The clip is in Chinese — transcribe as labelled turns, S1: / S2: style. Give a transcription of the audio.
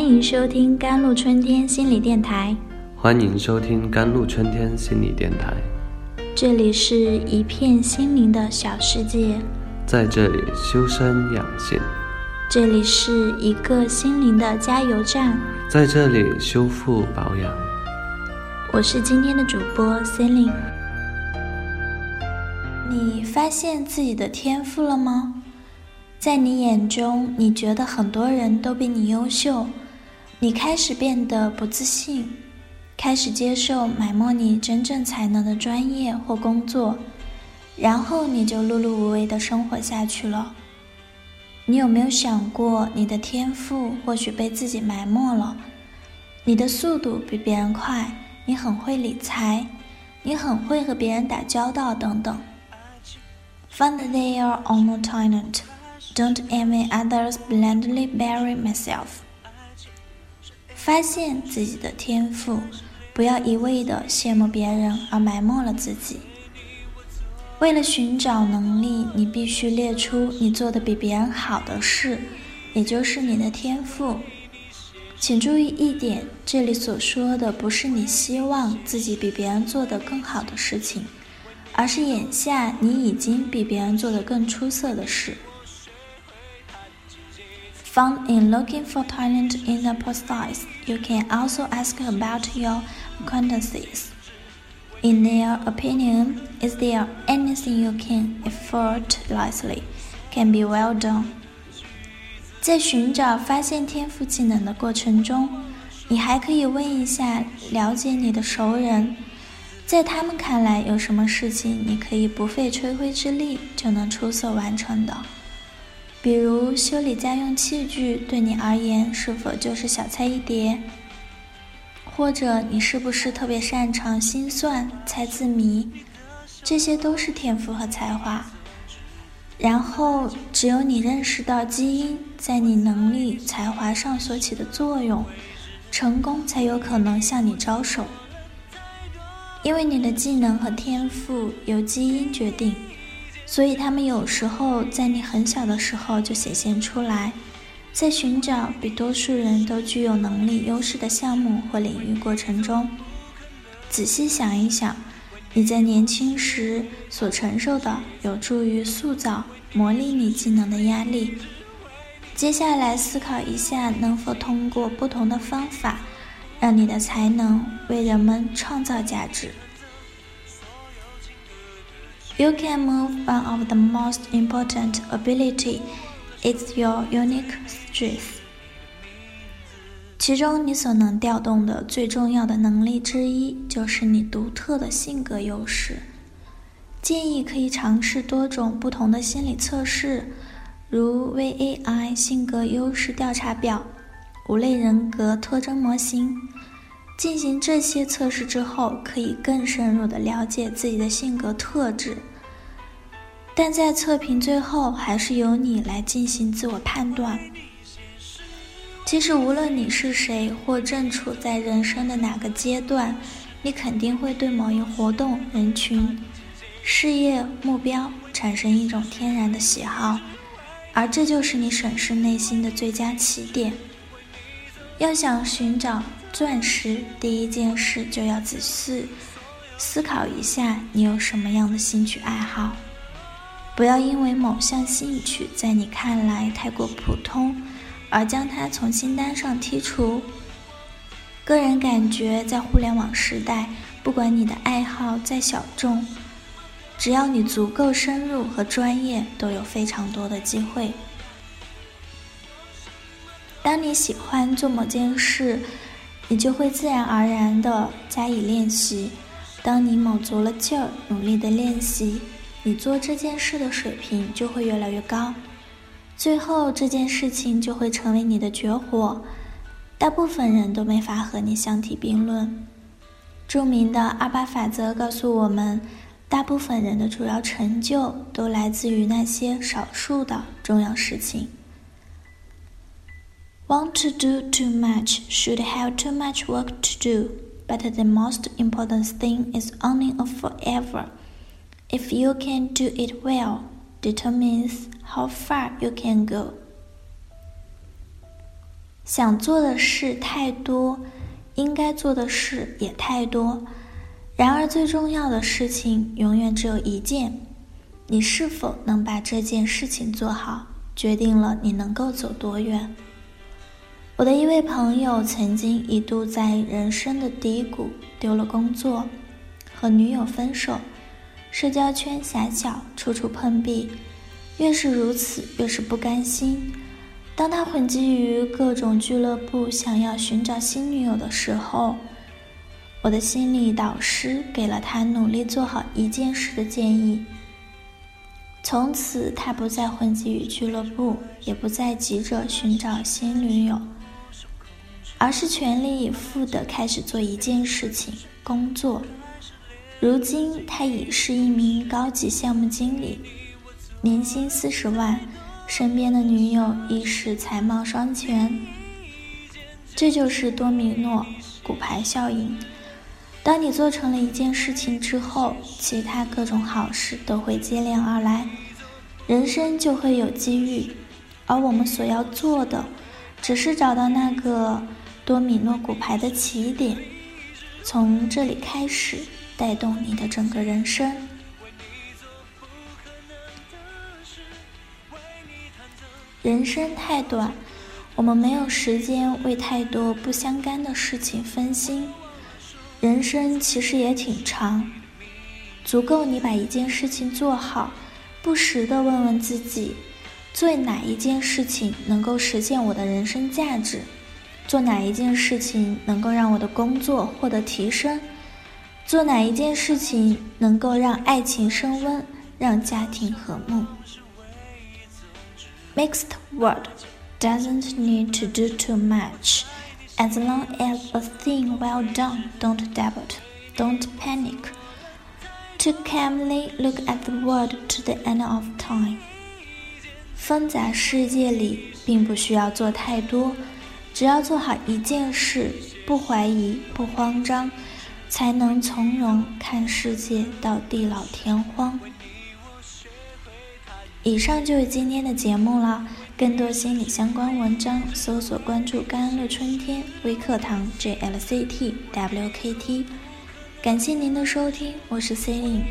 S1: 欢迎收听甘露春天心理电台，
S2: 欢迎收听甘露春天心理电台。
S1: 这里是一片心灵的小世界，
S2: 在这里修身养性，
S1: 这里是一个心灵的加油站，
S2: 在这里修复保养。
S1: 我是今天的主播 c e l i n e 你发现自己的天赋了吗？在你眼中，你觉得很多人都比你优秀，你开始变得不自信，开始接受埋没你真正才能的专业或工作，然后你就碌碌无为的生活下去了。你有没有想过，你的天赋或许被自己埋没了？你的速度比别人快，你很会理财，你很会和别人打交道，等等。Find their own talent. Don't envy others, blindly bury myself. 发现自己的天赋，不要一味的羡慕别人而埋没了自己。为了寻找能力，你必须列出你做的比别人好的事，也就是你的天赋。请注意一点，这里所说的不是你希望自己比别人做得更好的事情，而是眼下你已经比别人做得更出色的事。Found in looking for talent in the process, you can also ask about your acquaintances. In their opinion, is there anything you can effortlessly can be well done? 在寻找发现天赋技能的过程中，你还可以问一下了解你的熟人，在他们看来有什么事情你可以不费吹灰之力就能出色完成的。 比如修理家用器具，对你而言是否就是小菜一碟？或者你是不是特别擅长心算、猜字谜？这些都是天赋和才华。然后，只有你认识到基因在你能力、才华上所起的作用，成功才有可能向你招手。因为你的技能和天赋由基因决定。所以，他们有时候在你很小的时候就显现出来。在寻找比多数人都具有能力优势的项目或领域过程中，仔细想一想，你在年轻时所承受的有助于塑造、磨砺你技能的压力。接下来，思考一下能否通过不同的方法，让你的才能为人们创造价值。You can move one of the most important ability It's your unique strength。其中你所能调动的最重要的能力之一，就是你独特的性格优势。建议可以尝试多种不同的心理测试，如 VAI 性格优势调查表、五类人格特征模型。进行这些测试之后，可以更深入的了解自己的性格特质。但在测评最后，还是由你来进行自我判断。其实，无论你是谁，或正处在人生的哪个阶段，你肯定会对某一活动、人群、事业目标产生一种天然的喜好，而这就是你审视内心的最佳起点。要想寻找钻石，第一件事就要仔细思考一下，你有什么样的兴趣爱好。不要因为某项兴趣在你看来太过普通，而将它从清单上剔除。个人感觉，在互联网时代，不管你的爱好再小众，只要你足够深入和专业，都有非常多的机会。当你喜欢做某件事，你就会自然而然地加以练习。当你卯足了劲儿，努力的练习。你做这件事的水平就会越来越高，最后这件事情就会成为你的绝活，大部分人都没法和你相提并论。著名的二八法则告诉我们，大部分人的主要成就都来自于那些少数的重要事情。Want to do too much should have too much work to do, but the most important thing is owning a forever. If you can do it well, determines how far you can go. 想做的事太多，应该做的事也太多。然而，最重要的事情永远只有一件：你是否能把这件事情做好，决定了你能够走多远。我的一位朋友曾经一度在人生的低谷，丢了工作，和女友分手，社交圈狭小，处处碰壁。越是如此，越是不甘心。当他混迹于各种俱乐部，想要寻找新女友的时候，我的心理导师给了他努力做好一件事的建议。从此，他不再混迹于俱乐部，也不再急着寻找新女友，而是全力以赴地开始做一件事情——工作。如今，他已是一名高级项目经理，年薪四十万。身边的女友亦是才貌双全，这就是多米诺骨牌效应。当你做成了一件事情之后，其他各种好事都会接连而来，人生就会有机遇。而我们所要做的，只是找到那个多米诺骨牌的起点，从这里开始带动你的整个人生。人生太短，我们没有时间为太多不相干的事情分心。人生其实也挺长，足够你把一件事情做好，不时的问问自己：做哪一件事情能够实现我的人生价值？做哪一件事情能够让我的工作获得提升？做哪一件事情能够让爱情升温，让家庭和睦？Mixed word doesn't need to do too much. As long as a thing well done, don't doubt, don't panic. To calmly look at the world to the end of time. 纷杂世界里，并不需要做太多，只要做好一件事，不怀疑，不慌张，才能从容看世界到地老天荒。以上就是今天的节目了。更多心理相关文章，搜索关注“甘露春天微课堂 ”（JLCT WKT）。感谢您的收听，我是 C e l i n e